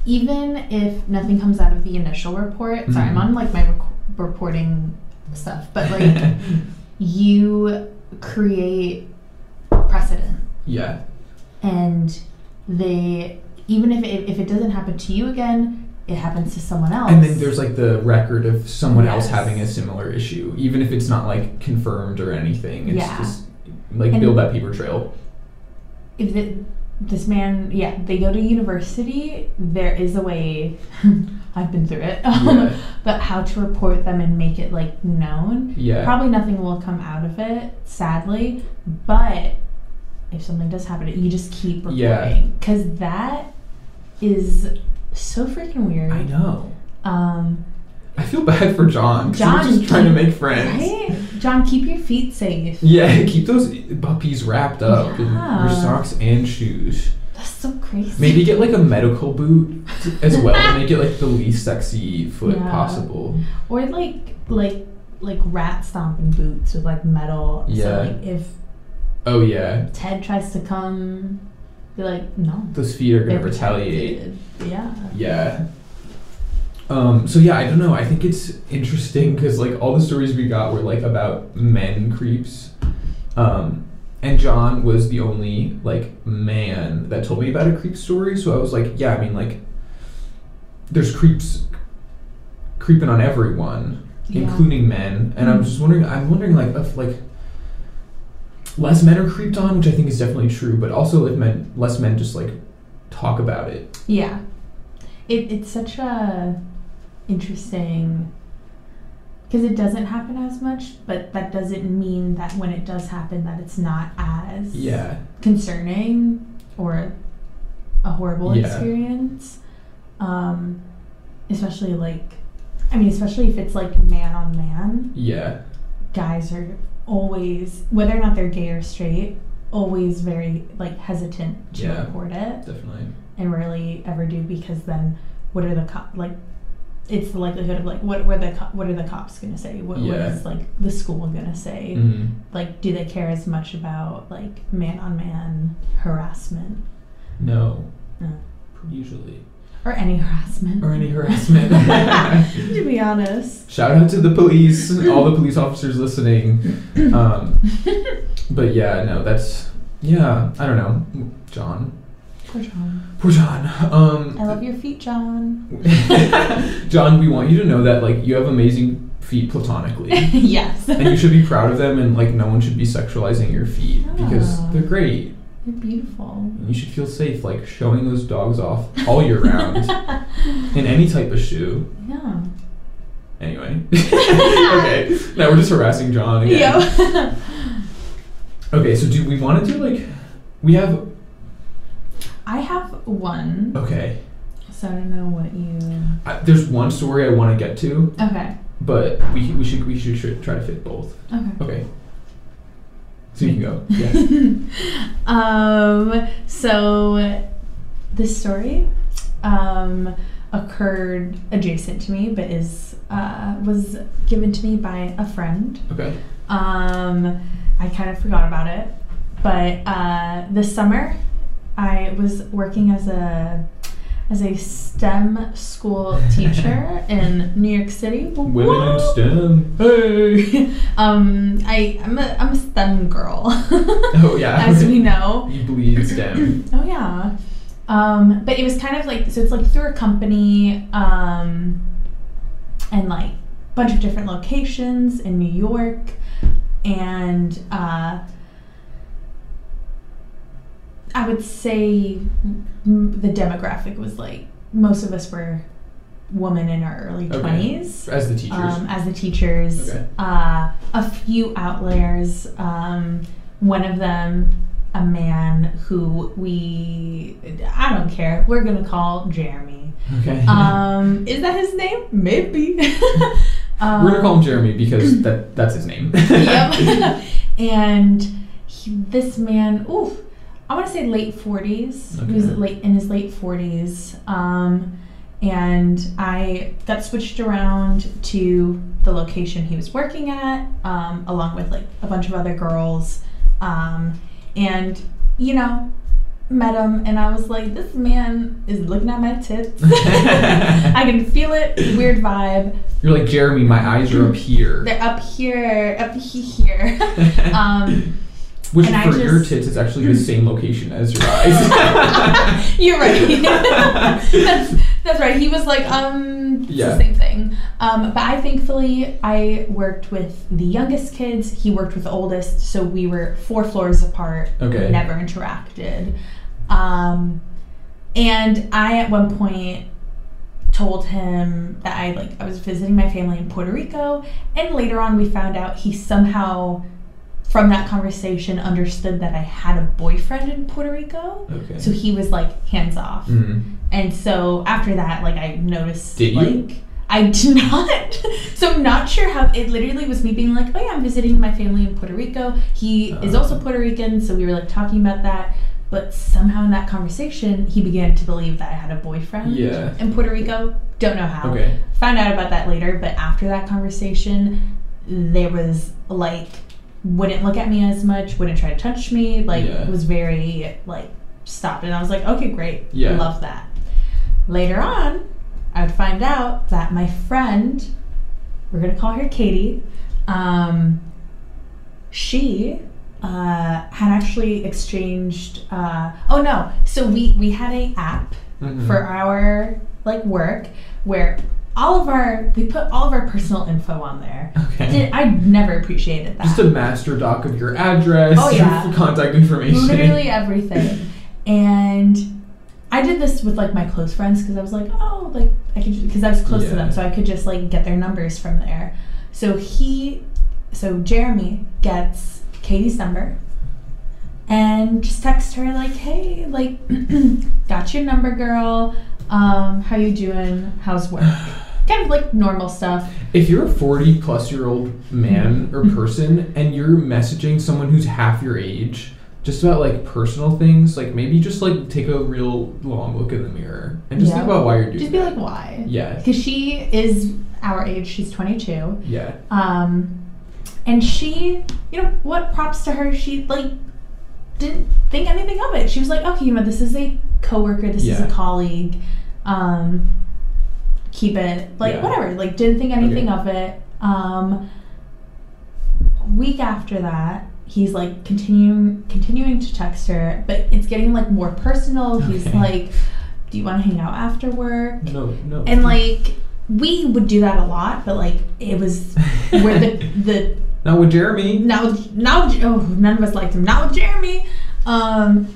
even if nothing comes out of the initial report sorry i'm Mhm. on like my rec- reporting stuff but like you create precedent yeah. and they even if it, if it doesn't happen to you again it happens to someone else And then there's like the record of someone else having a similar issue, even if it's not like confirmed or anything. It's Yeah. just like And- build that paper trail. if the, this man yeah they go to university there is a way i've been through it Yeah. but how to report them and make it like known Yeah. probably nothing will come out of it sadly but if something does happen you just keep reporting Yeah. because that is so freaking weird I know. um I feel bad for John. John, he's just trying to make friends. right john keep your feet safe Yeah, keep those puppies wrapped up in your socks and shoes. that's so crazy Maybe get like a medical boot as well to make it like the least sexy foot Yeah. possible. Or like like like rat stomping boots with like metal. Yeah. So like if Oh yeah, Ted tries to come, be like, no. those feet are gonna retaliate. Yeah. Yeah. Um, so yeah, I don't know. I think it's interesting because like all the stories we got were like about men creeps, um, and John was the only like man that told me about a creep story. So I was like, yeah, I mean like, there's creeps creeping on everyone, Yeah. including men, and I'm Mhm. just wondering. I'm wondering like if like. less men are creeped on, which I think is definitely true, but also if men less men just like talk about it. Yeah. It, it's such a interesting because it doesn't happen as much, but that doesn't mean that when it does happen that it's not as Yeah. concerning or a horrible Yeah. experience. Um, especially like I mean, especially if it's like man on man, Yeah. guys are always whether or not they're gay or straight, always very like hesitant to Yeah. report it Definitely. and rarely ever do because then what are the cop like it's the likelihood of like what were the co- what are the cops gonna say what, what Yeah. is like the school gonna say hmm like do they care as much about like man on man harassment No. No. Usually. or any harassment Or any harassment. to be honest Shout out to the police, and all the police officers listening. Um, but yeah, no, that's yeah. I don't know, John. Poor John. Poor John. Um, I love your feet John. John, we want you to know that like you have amazing feet platonically, yes. And you should be proud of them, and like no one should be sexualizing your feet because they're great. they're beautiful. And you should feel safe like showing those dogs off all year round in any type of shoe. yeah. Anyway, okay, now we're just harassing John again. yeah Okay, so do we want to do like we have I have one okay. so I don't know what you I, there's one story I want to get to, okay but we we should we should try to fit both. okay Okay. So you can go. Yeah. um, so this story um, occurred adjacent to me, but is uh, was given to me by a friend. Okay. Um, I kind of forgot about it, but uh, this summer I was working as a as a STEM school teacher in New York City. Women in STEM. Hey. um, I I'm a I'm a STEM girl, Oh yeah. as we know. You bleed STEM. Oh yeah. Um, but it was kind of like so it's like through a company um, and like a bunch of different locations in New York and uh, I would say the demographic was like most of us were women in our early Okay. 20s As the teachers. um, as the teachers. Okay. Uh, a few outliers. Um, one of them, a man who we, I don't care, we're gonna call Jeremy. okay. Um, is that his name? Maybe. um, We're gonna call him Jeremy because that that's his name. yep. and he, this man, ooh, I want to say late 40s. He was late in his late 40s. Um, and I got switched around to the location he was working at, um, along with like a bunch of other girls. Um, and you know, met him, and I was like, this man is looking at my tits. I can feel it. Weird vibe. You're like Jeremy. My eyes are up here. They're up here, up here. um, Which and for your just- tits is actually the same location as your eyes. you're right. that's, that's right. He was like, um, Yeah. the same thing. Um, but I thankfully I worked with the youngest kids. He worked with the oldest, so we were four floors apart. Okay. Never interacted. Um, and I at one point told him that I like I was visiting my family in Puerto Rico, and later on we found out he somehow from that conversation understood that I had a boyfriend in Puerto Rico. okay. So he was like hands off. Mhm. And so after that, like I noticed Did you? I did not. so I'm not sure how it literally was me being like, Oh yeah, I'm visiting my family in Puerto Rico. He is Uh. also Puerto Rican, so we were like talking about that. But somehow in that conversation he began to believe that I had a boyfriend Yeah. in Puerto Rico. Don't know how. Okay. Found out about that later, but after that conversation there was like wouldn't look at me as much, wouldn't try to touch me, like Yeah. was very like stopped and I was like, okay, great. Yeah. Love that. Later on, I would find out that my friend, we're gonna call her Katie, um, she uh, had actually exchanged. Uh, oh no! So we we had a app Mhm. for our like work where all of our they put all of our personal info on there. Okay. Did- I never appreciated that. Just a master doc of your address, Oh, yeah. your contact information. literally everything. And I did this with like my close friends because I was like, oh, like I could because I was close to them, so I could just like get their numbers from there. So he, so Jeremy gets Katie's number and just text her like, hey, like, got your number, girl. Um, how you doing? How's work? kind of like normal stuff. If you're a 40 plus year old man or person and you're messaging someone who's half your age just about like personal things, like maybe just like take a real long look in the mirror and just Yeah. think about why you're doing Just be that. like, why? yeah. Because she is our age. She's 22. Yeah. Um, and she, you know, what props to her? She like didn't think anything of it. She was like, okay, you know, this is a coworker, this is a colleague. Um, keep it like Yeah. whatever. Like didn't think anything Okay. of it. Um, week after that, he's like continuing continuing to text her, but it's getting like more personal. He's Okay. like, do you want to hang out after work? No, no. And like we would do that a lot, but like it was where the the Not with Jeremy. now now oh none of us liked him. Not with Jeremy. Um,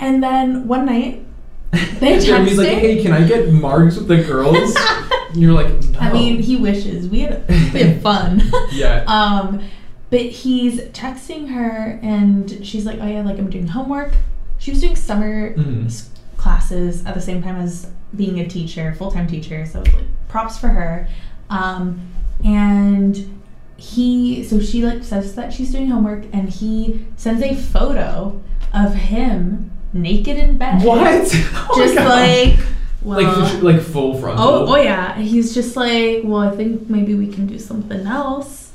and then one night they Jeremy's like, hey, can I get margs with the girls? and you're like, no. I mean, he wishes we had we had fun. Yeah. Um, but he's texting her, and she's like, "Oh yeah, like I'm doing homework." She was doing summer Mhm. s- classes at the same time as being a teacher, full time teacher. So like, props for her. Um, and he, so she like says that she's doing homework, and he sends a photo of him naked in bed. What? Oh Just like, well, like like full frontal. Oh, oh yeah. He's just like, well, I think maybe we can do something else.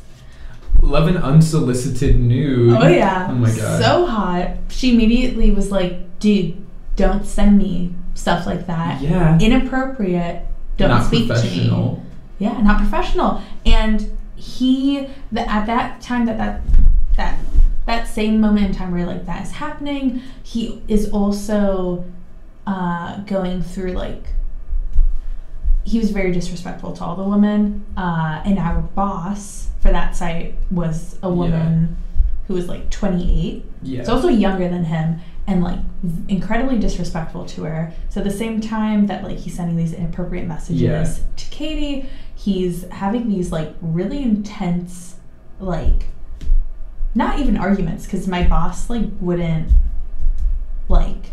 Love an unsolicited nude. Oh yeah. Oh my god. So hot. She immediately was like, dude, don't send me stuff like that. yeah. Inappropriate. Don't Not speak to me. Yeah, not professional. And he, the, at that time that that that that same moment in time where like that is happening, he is also uh, going through like he was very disrespectful to all the women. Uh, and our boss for that site was a woman who was like 28. Yeah. So also younger than him and like incredibly disrespectful to her. So at the same time that like he's sending these inappropriate messages Yeah. to Katie, he's having these like really intense like not even arguments because my boss like wouldn't like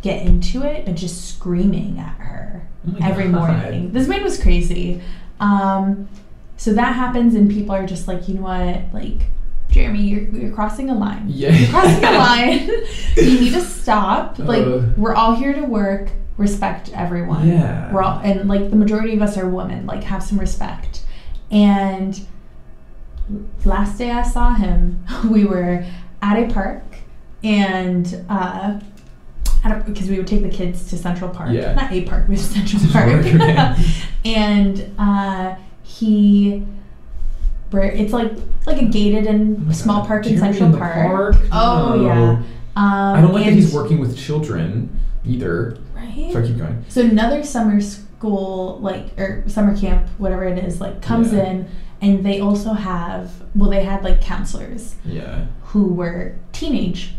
get into it but just screaming at her Oh every God. morning. This man was crazy. Um, so that happens, and people are just like, you know what, like, Jeremy, you're, you're crossing a line. Yeah. You're crossing a line. you need to stop. Like, Ugh. we're all here to work. Respect everyone. Yeah. We're all, and like the majority of us are women. Like, have some respect. And last day I saw him, we were at a park, and uh, because we would take the kids to Central Park. Yeah. Not a park, we have Central Central Park. Park, and uh, he, it's like like a gated and Oh small God. park in Central in Park. park? Oh No. yeah. Um, I don't like that he's working with children either. Right. Sorry, keep going. So another summer school, like or summer camp, whatever it is, like comes Yeah. in, and they also have well, they had like counselors Yeah. who were teenage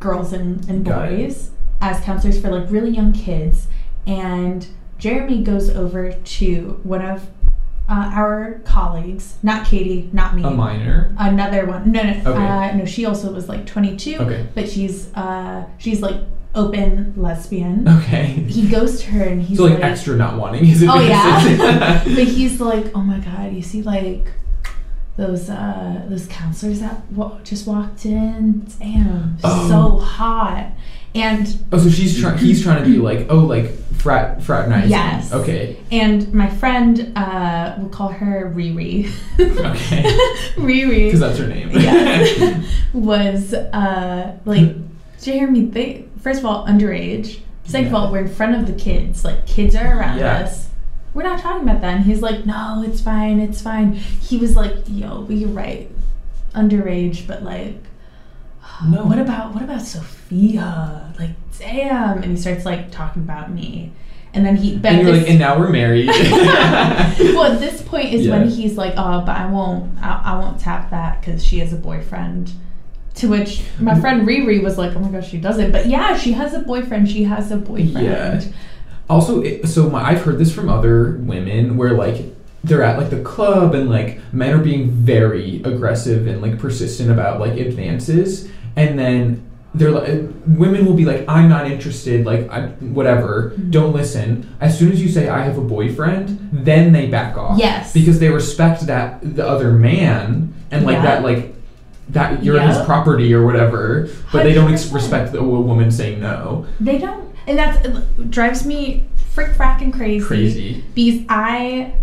girls and, and boys as counselors for like really young kids. And Jeremy goes over to one of uh, our colleagues, not Katie, not me. A minor. Another one. No, no, Okay. uh, no. She also was like 22, Okay. but she's uh, she's like open lesbian. Okay. He goes to her and he's so like, like, extra not wanting his Oh, yeah. but he's like, oh my god, you see like those uh those counselors that wa- just walked in. Damn, Oh. so hot. And oh, so she's trying. He's trying to be like, oh, like frat fraternizing. Yes. Okay. and my friend, uh, we'll call her Riri. Okay. Riri. Because that's her name. yes, was uh, like Jeremy. They first of all underage. Second of Yeah. all, we're in front of the kids. Like kids are around Yeah. us. We're not talking about that. And he's like, no, it's fine, it's fine. He was like, yo, but you're right, underage, but like, No. what about what about Sofia? Like, damn. And he starts like talking about me. And then he, but and you're this, like, and now we're married. well, at this point is when he's like, oh, but I won't, I, I won't tap that because she has a boyfriend. To which my friend Riri was like, oh my gosh, she doesn't. But yeah, she has a boyfriend. She has a boyfriend. Yeah. Also, it, so my, I've heard this from other women where like they're at like the club and like men are being very aggressive and like persistent about like advances, and then they're like women will be like, I'm not interested, like I, whatever, Mm-hmm. don't listen. As soon as you say I have a boyfriend, then they back off. Yes. because they respect that the other man and like Yeah. that like. That you're his property or whatever, but they don't ex- respect the, a woman saying no. They don't, and that drives me frick fracking crazy. Crazy. because I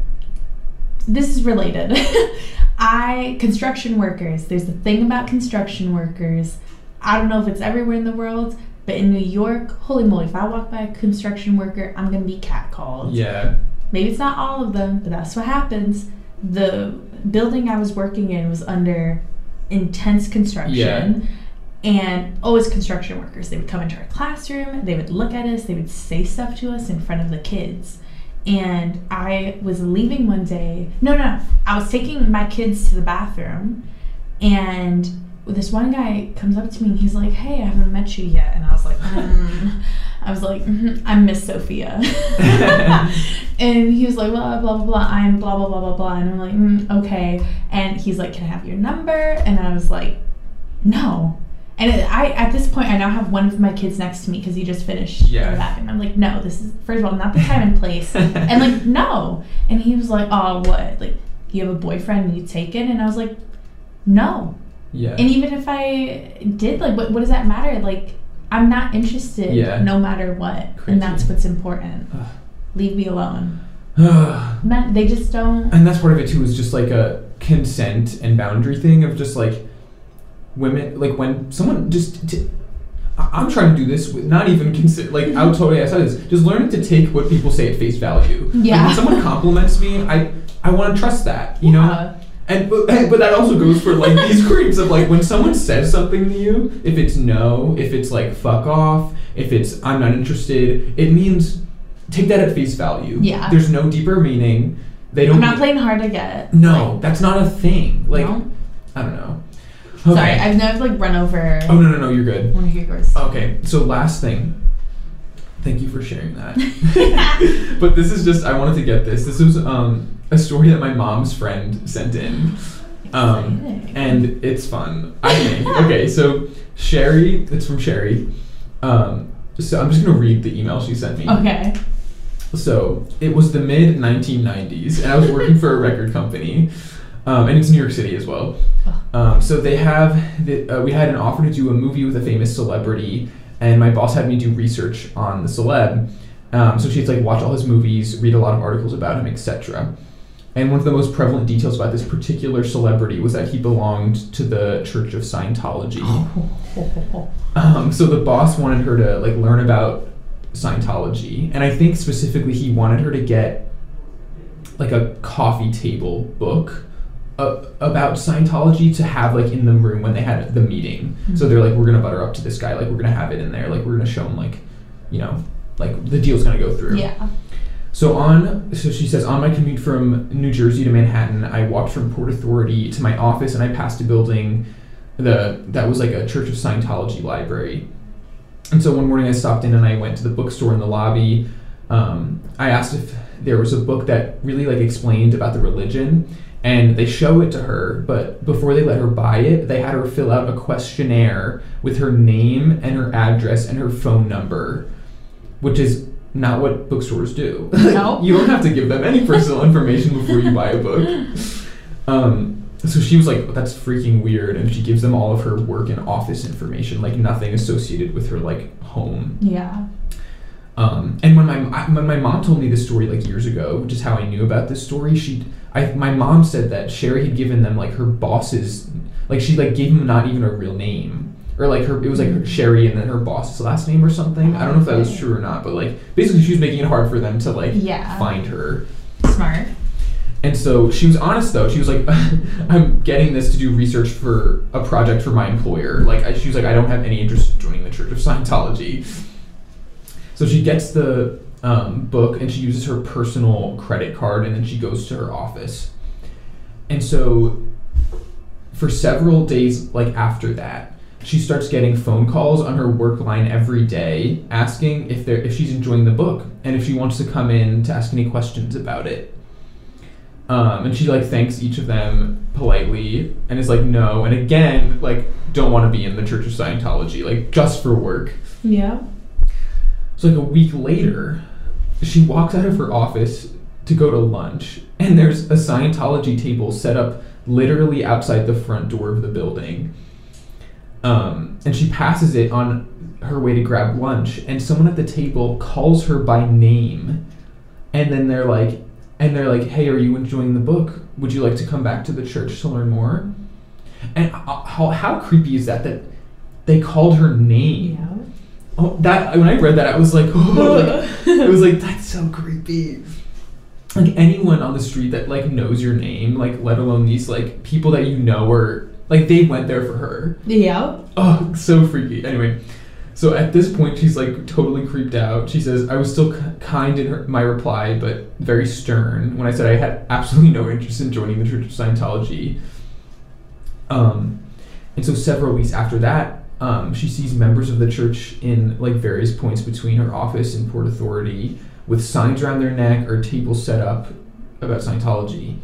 this is related. I construction workers. There's a thing about construction workers. I don't know if it's everywhere in the world, but in New York, holy moly! If I walk by a construction worker, I'm gonna be catcalled. Yeah. Maybe it's not all of them, but that's what happens. The building I was working in was under intense construction. And always construction workers. They would come into our classroom, they would look at us, they would say stuff to us in front of the kids. And I was leaving one day. No, no, I was taking my kids to the bathroom, and this one guy comes up to me and he's like, "Hey, I haven't met you yet." And I was like, mm. "I was like, mm I'm Miss Sofia." and he was like, blah, blah, blah, blah, I'm blah, blah, blah, blah, blah. And I'm like, mm, okay. And he's like, can I have your number? And I was like, no. And it, I, at this point, I now have one of my kids next to me because he just finished Yeah. bathroom. I'm like, no, this is, first of all, not the time and place. and like, no. And he was like, oh, what? Like, you have a boyfriend and you take it? And I was like, no. Yeah. And even if I did, like, what, what does that matter? Like, I'm not interested Yeah. no matter what. And that's what's important. Ugh. Leave me alone. Men, they just don't. And that's part of it too is just like a consent and boundary thing of just like women like when someone just t- I- I'm trying to do this with not even consider like out totally outside of this just learning to take what people say at face value Like, Yeah. when someone compliments me I I want to trust that you know Yeah. And but, but that also goes for like these creeps of like when someone says something to you, if it's no, if it's like fuck off, if it's I'm not interested, it means take that at face value. Yeah. There's no deeper meaning. They don't I'm not playing hard to get. No, that's not a thing. Like No? I don't know. Sorry, I've never like run over oh no no no, you're good. one of yours. Okay, so last thing. Thank you for sharing that. but this is just I wanted to get this. This was um a story that my mom's friend sent in. Um, and it's fun. I think. okay, so Sherry, it's from Sherry. Um, so I'm just gonna read the email she sent me. Okay. So it was the mid 1990s, and I was working for a record company, um, and it's New York City as well. Um, so they have, the, uh, we had an offer to do a movie with a famous celebrity, and my boss had me do research on the celeb. Um, so she'd like watch all his movies, read a lot of articles about him, etc. And one of the most prevalent details about this particular celebrity was that he belonged to the Church of Scientology. Um, so the boss wanted her to like learn about Scientology, and I think specifically he wanted her to get like a coffee table book uh, about Scientology to have like in the room when they had the meeting. So they're like, we're gonna butter up to this guy, like we're gonna have it in there, like we're gonna show him like, you know, like the deal's gonna go through. Yeah. So on, so she says, on my commute from New Jersey to Manhattan, I walked from Port Authority to my office, and I passed a building, the that was like a Church of Scientology library. And so one morning I stopped in and I went to the bookstore in the lobby. Um, I asked if there was a book that really like explained about the religion, and they show it to her. But before they let her buy it, they had her fill out a questionnaire with her name and her address and her phone number, which is not what bookstores do. No. you don't have to give them any personal information before you buy a book. Um, so she was like, "That's freaking weird," and she gives them all of her work and office information, like nothing associated with her like home. Yeah. Um, and when my when my mom told me this story like years ago, which is how I knew about this story, she I my mom said that Sherry had given them like her boss's like she like gave them not even a real name or like her it was like her Sherry and then her boss's last name or something. I don't know if that was true or not, but like basically she was making it hard for them to like Yeah. find her. Smart. And so she was honest though. She was like, "I'm getting this to do research for a project for my employer." Like I, she was like, "I don't have any interest in joining the Church of Scientology." So she gets the um, book and she uses her personal credit card and then she goes to her office. And so for several days like after that, she starts getting phone calls on her work line every day asking if they're if she's enjoying the book and if she wants to come in to ask any questions about it. Um, and she like thanks each of them politely and is like no and again like don't want to be in the Church of Scientology like just for work. Yeah. So like a week later, she walks out of her office to go to lunch, and there's a Scientology table set up literally outside the front door of the building. Um, and she passes it on her way to grab lunch, and someone at the table calls her by name, and then they're like, and they're like, "Hey, are you enjoying the book? Would you like to come back to the church to learn more?" And how, how creepy is that? That they called her name. Yeah. Oh, that when I read that, I was like, oh, like, I was like, that's so creepy. Like anyone on the street that like knows your name, like let alone these like people that you know are like they went there for her. Yeah. Oh, so freaky. Anyway, so at this point, she's like totally creeped out. She says, "I was still k- kind in her, my reply, but very stern when I said I had absolutely no interest in joining the Church of Scientology." Um, and so several weeks after that, um, she sees members of the church in like various points between her office and Port Authority with signs around their neck or tables set up about Scientology.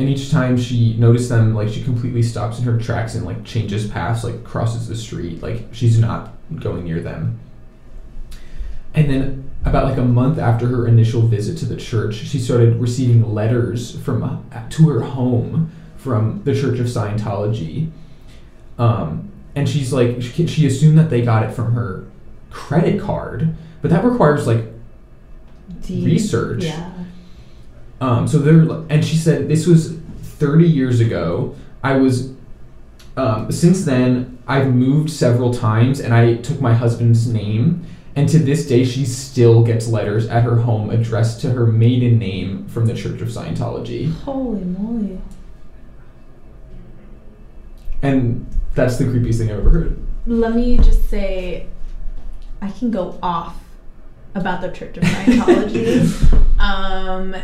And each time she noticed them, like she completely stops in her tracks and like changes paths, like crosses the street, like she's not going near them. And then about like a month after her initial visit to the church, she started receiving letters from uh, to her home from the Church of Scientology. Um, and she's like, she, she assumed that they got it from her credit card, but that requires like Deep. research. Yeah. Um, so they're and she said this was 30 years ago. I was um, since then I've moved several times and I took my husband's name and to this day she still gets letters at her home addressed to her maiden name from the Church of Scientology. Holy moly. And that's the creepiest thing I've ever heard. Let me just say, I can go off about the Church of Scientology. um,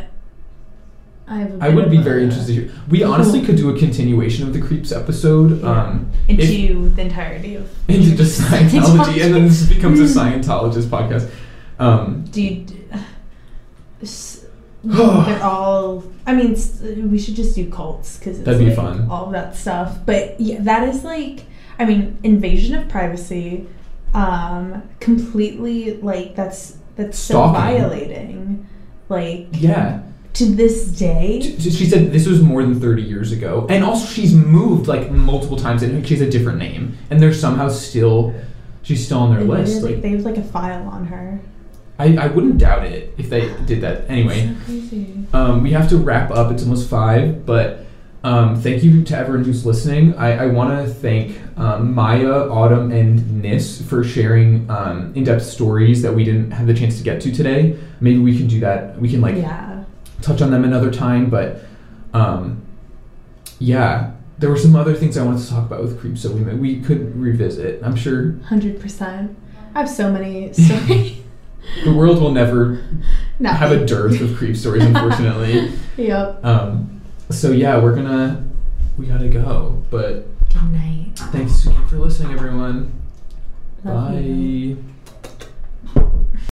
I have. a I would be a- very interested. to hear- We honestly could do a continuation of the creeps episode. Yeah. Um, if- into the entirety of into just Scientology, and then this becomes a Scientologist podcast. Um, Do you? s- they're all. I mean, s- we should just do cults because That'd be like fun. All of that stuff, but yeah, that is like. I mean, invasion of privacy. Um, completely like that's that's so violating. Like yeah, to this day. She said this was more than 30 years ago. And also, she's moved like multiple times and she has a different name. And they're somehow still, she's still on their They list. Like, they have like a file on her. I, I wouldn't doubt it if they did that. Anyway, So um, we have to wrap up. It's almost five, but um, thank you to everyone who's listening. I, I want to thank um, Maya, Autumn, and Nis for sharing um, in depth stories that we didn't have the chance to get to today. Maybe we can do that. We can like yeah. Touch on them another time, but um, yeah, there were some other things I wanted to talk about with creep, so we may- we could revisit. I'm sure Hundred percent. I have so many stories. the world will never Not have a dearth of creep stories, unfortunately. Yep. um, so yeah, we're gonna we gotta go, but Good night. thanks again for listening, everyone. Love Bye. you.